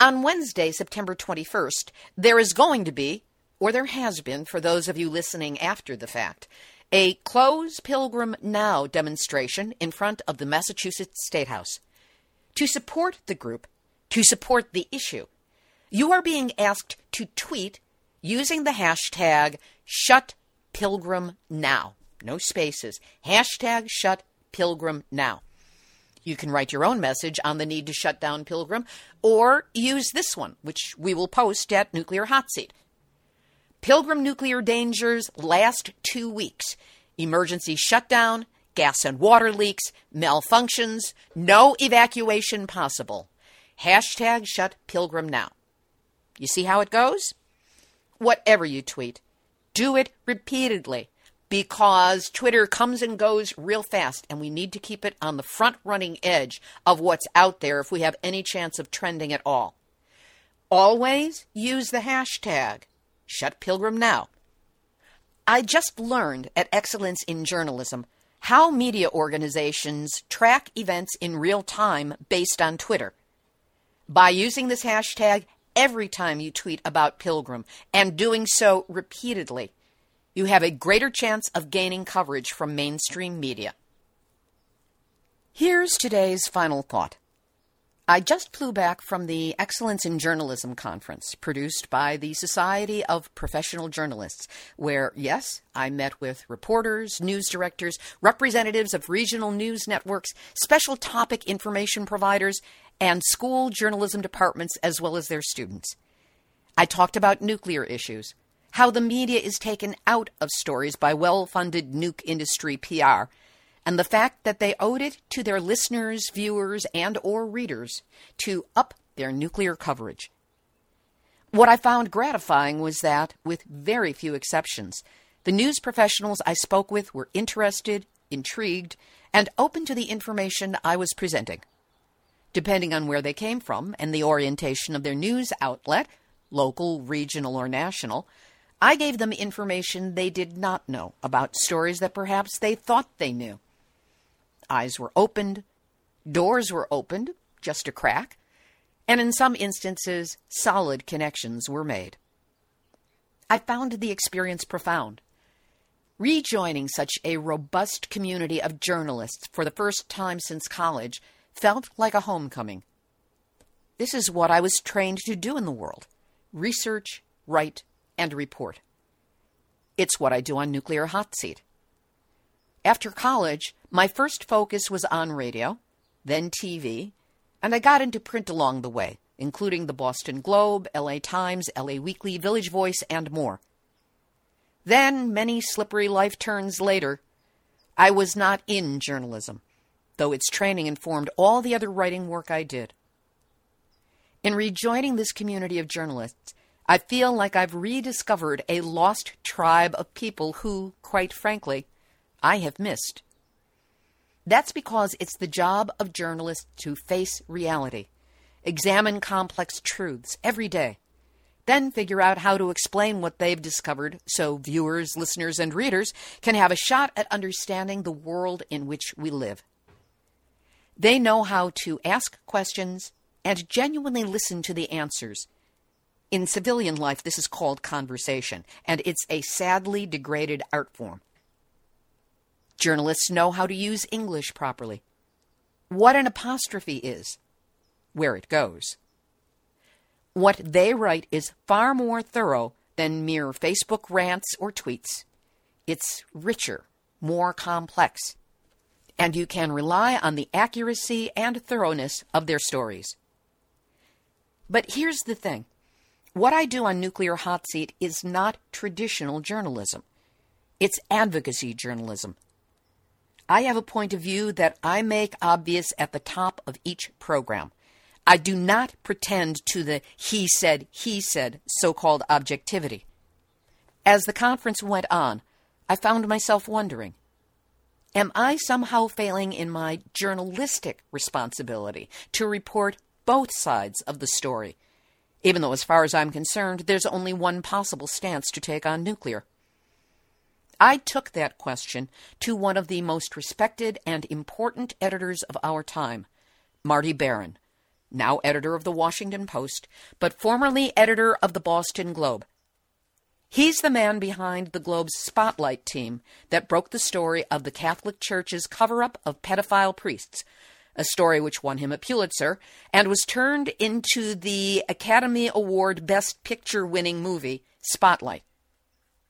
On Wednesday, September 21st, there is going to be, or there has been for those of you listening after the fact, a Close Pilgrim Now demonstration in front of the Massachusetts State House. To support the group, to support the issue, you are being asked to tweet using the hashtag ShutPilgrimNow. No spaces. Hashtag shut Pilgrim now. You can write your own message on the need to shut down Pilgrim or use this one, which we will post at Nuclear Hot Seat. Pilgrim nuclear dangers last two weeks. Emergency shutdown, gas and water leaks, malfunctions, no evacuation possible. Hashtag shut Pilgrim now. You see how it goes? Whatever you tweet, do it repeatedly because Twitter comes and goes real fast, and we need to keep it on the front running edge of what's out there if we have any chance of trending at all. Always use the hashtag ShutPilgrimNow. I just learned at Excellence in Journalism how media organizations track events in real time based on Twitter. By using this hashtag, every time you tweet about Pilgrim, and doing so repeatedly, you have a greater chance of gaining coverage from mainstream media. Here's today's final thought. I just flew back from the Excellence in Journalism conference produced by the Society of Professional Journalists, where, yes, I met with reporters, news directors, representatives of regional news networks, special topic information providers, and school journalism departments, as well as their students. I talked about nuclear issues, how the media is taken out of stories by well funded nuke industry PR and the fact that they owed it to their listeners, viewers, and or readers to up their nuclear coverage. What I found gratifying was that, with very few exceptions, the news professionals I spoke with were interested, intrigued, and open to the information I was presenting. Depending on where they came from and the orientation of their news outlet, local, regional, or national, I gave them information they did not know about stories that perhaps they thought they knew. Eyes were opened, doors were opened, just a crack, and in some instances, solid connections were made. I found the experience profound. Rejoining such a robust community of journalists for the first time since college felt like a homecoming. This is what I was trained to do in the world research, write, and report. It's what I do on Nuclear Hot Seat. After college, my first focus was on radio, then TV, and I got into print along the way, including the Boston Globe, LA Times, LA Weekly, Village Voice, and more. Then, many slippery life turns later, I was not in journalism, though its training informed all the other writing work I did. In rejoining this community of journalists, I feel like I've rediscovered a lost tribe of people who, quite frankly, I have missed. That's because it's the job of journalists to face reality, examine complex truths every day, then figure out how to explain what they've discovered so viewers, listeners, and readers can have a shot at understanding the world in which we live. They know how to ask questions and genuinely listen to the answers. In civilian life, this is called conversation, and it's a sadly degraded art form. Journalists know how to use English properly. What an apostrophe is, where it goes. What they write is far more thorough than mere Facebook rants or tweets. It's richer, more complex, and you can rely on the accuracy and thoroughness of their stories. But here's the thing what I do on Nuclear Hot Seat is not traditional journalism, it's advocacy journalism I have a point of view that I make obvious at the top of each program. I do not pretend to the he said, he said so called objectivity. As the conference went on, I found myself wondering Am I somehow failing in my journalistic responsibility to report both sides of the story? Even though, as far as I'm concerned, there's only one possible stance to take on nuclear. I took that question to one of the most respected and important editors of our time, Marty Baron, now editor of the Washington Post, but formerly editor of the Boston Globe. He's the man behind the Globe's Spotlight team that broke the story of the Catholic Church's cover up of pedophile priests, a story which won him a Pulitzer and was turned into the Academy Award Best Picture winning movie, Spotlight.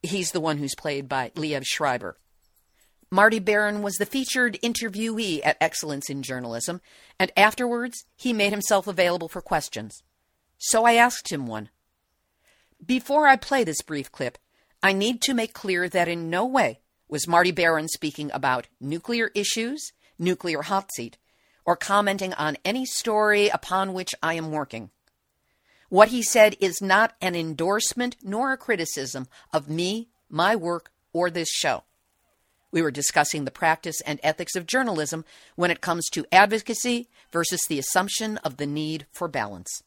He's the one who's played by Liev Schreiber. Marty Baron was the featured interviewee at Excellence in Journalism, and afterwards he made himself available for questions. So I asked him one. Before I play this brief clip, I need to make clear that in no way was Marty Baron speaking about nuclear issues, nuclear hot seat, or commenting on any story upon which I am working. What he said is not an endorsement nor a criticism of me, my work, or this show. We were discussing the practice and ethics of journalism when it comes to advocacy versus the assumption of the need for balance.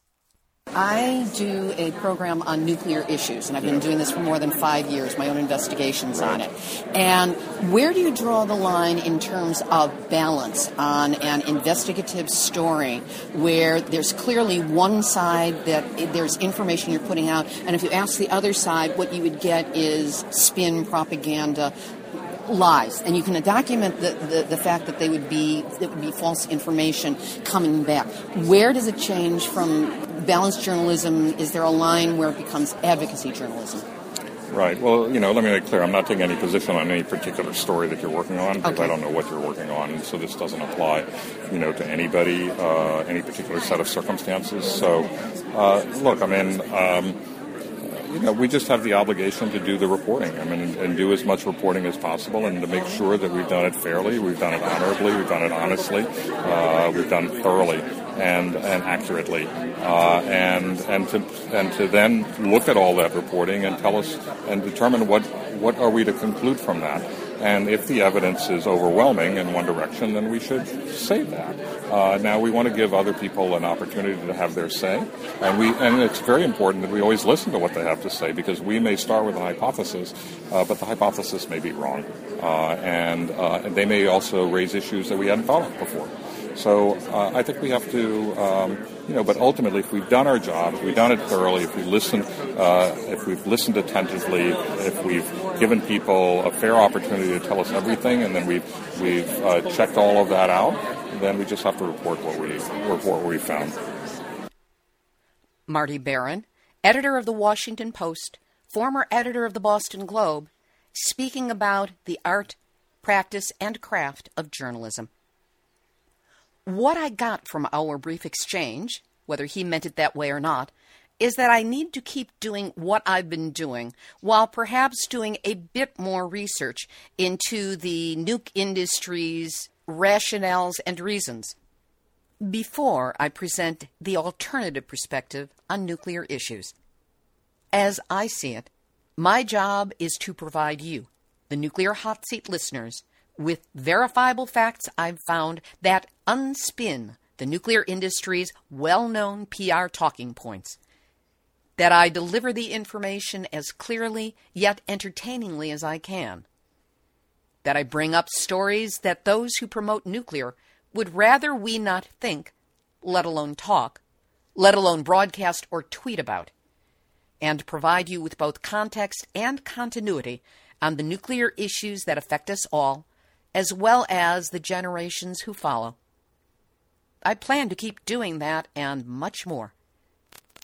I do a program on nuclear issues, and I've been doing this for more than five years, my own investigations on it. And where do you draw the line in terms of balance on an investigative story where there's clearly one side that there's information you're putting out, and if you ask the other side, what you would get is spin propaganda, lies, and you can document the, the, the, fact that they would be that would be false information coming back. Where does it change from balanced journalism? Is there a line where it becomes advocacy journalism? Right. Well, you know, let me make clear. I'm not taking any position on any particular story that you're working on because okay. I don't know what you're working on, so this doesn't apply, you know, to anybody, uh, any particular set of circumstances. So, uh, look, I mean. Um, you know, we just have the obligation to do the reporting. I mean, and, and, do as much reporting as possible, and to make sure that we've done it fairly, we've done it honorably, we've done it honestly, uh, we've done it thoroughly and and accurately, uh, and and to and to then look at all that reporting and tell us and determine what what are we to conclude from that. And if the evidence is overwhelming in one direction, then we should say that. Uh, now we want to give other people an opportunity to have their say, and we and it's very important that we always listen to what they have to say because we may start with a hypothesis, uh, but the hypothesis may be wrong, uh, and, uh, and they may also raise issues that we hadn't thought of before. So uh, I think we have to, um, you know, but ultimately, if we've done our job, if we've done it thoroughly, if we listen, uh, if we've listened attentively, if we've given people a fair opportunity to tell us everything, and then we've we've uh, checked all of that out, then we just have to report what we report what we found. Marty Baron, editor of the Washington Post, former editor of the Boston Globe, speaking about the art, practice, and craft of journalism. What I got from our brief exchange, whether he meant it that way or not, is that I need to keep doing what I've been doing while perhaps doing a bit more research into the nuke industry's rationales and reasons before I present the alternative perspective on nuclear issues. As I see it, my job is to provide you, the Nuclear Hot Seat listeners, with verifiable facts I've found that unspin the nuclear industry's well known PR talking points. That I deliver the information as clearly yet entertainingly as I can. That I bring up stories that those who promote nuclear would rather we not think, let alone talk, let alone broadcast or tweet about. And provide you with both context and continuity on the nuclear issues that affect us all as well as the generations who follow. I plan to keep doing that and much more.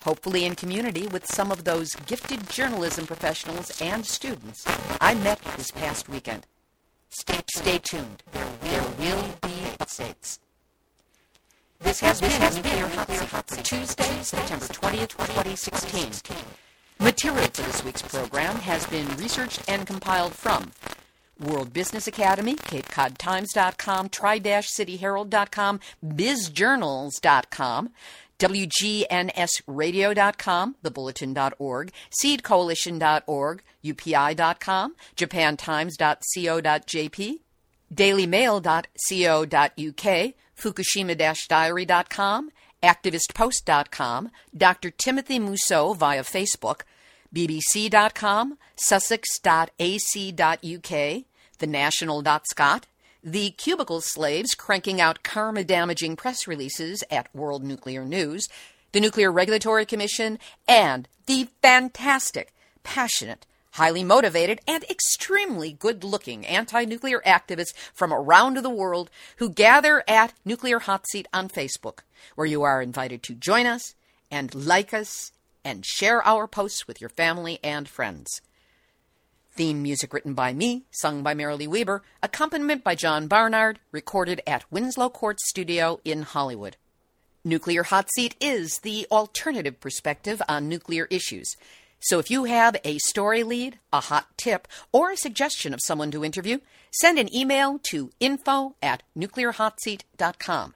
Hopefully, in community with some of those gifted journalism professionals and students I met this past weekend. Stay, stay tuned. There will, be updates. This has been Nuclear Hot Seat for Tuesday, September 20th, 2016. Material for this week's program has been researched and compiled from World Business Academy, CapeCodTimes.com, Tri-CityHerald.com, BizJournals.com, WGNSradio.com, TheBulletin.org, SeedCoalition.org, UPI.com, JapanTimes.co.jp, DailyMail.co.uk, Fukushima-Diary.com, ActivistPost.com, Dr. Timothy Mousseau via Facebook, BBC.com, Sussex.ac.uk, thenational.scot, the cubicle slaves cranking out karma damaging press releases at World Nuclear News, the Nuclear Regulatory Commission, and the fantastic, passionate, highly motivated, and extremely good looking anti nuclear activists from around the world who gather at Nuclear Hot Seat on Facebook, where you are invited to join us and like us and share our posts with your family and friends. Theme music written by me, sung by Marilee Weber, accompaniment by John Barnard, recorded at Winslow Court Studio in Hollywood. Nuclear Hot Seat is the alternative perspective on nuclear issues. So if you have a story lead, a hot tip, or a suggestion of someone to interview, send an email to info at nuclearhotseat.com.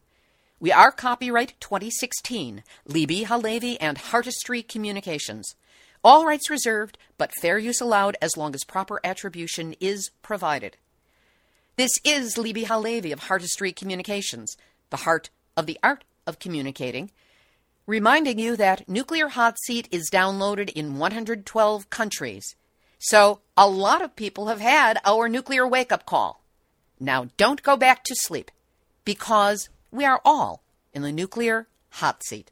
We are copyright 2016, Libbe HaLevy and Heartistry Communications. All rights reserved, but fair use allowed as long as proper attribution is provided. This is Libbe HaLevy of Heartistry Communications, the heart of the art of communicating. reminding you that Nuclear Hot Seat is downloaded in 112 countries. So, a lot of people have had our nuclear wake up call. Now, don't go back to sleep because we are all in the nuclear hot seat.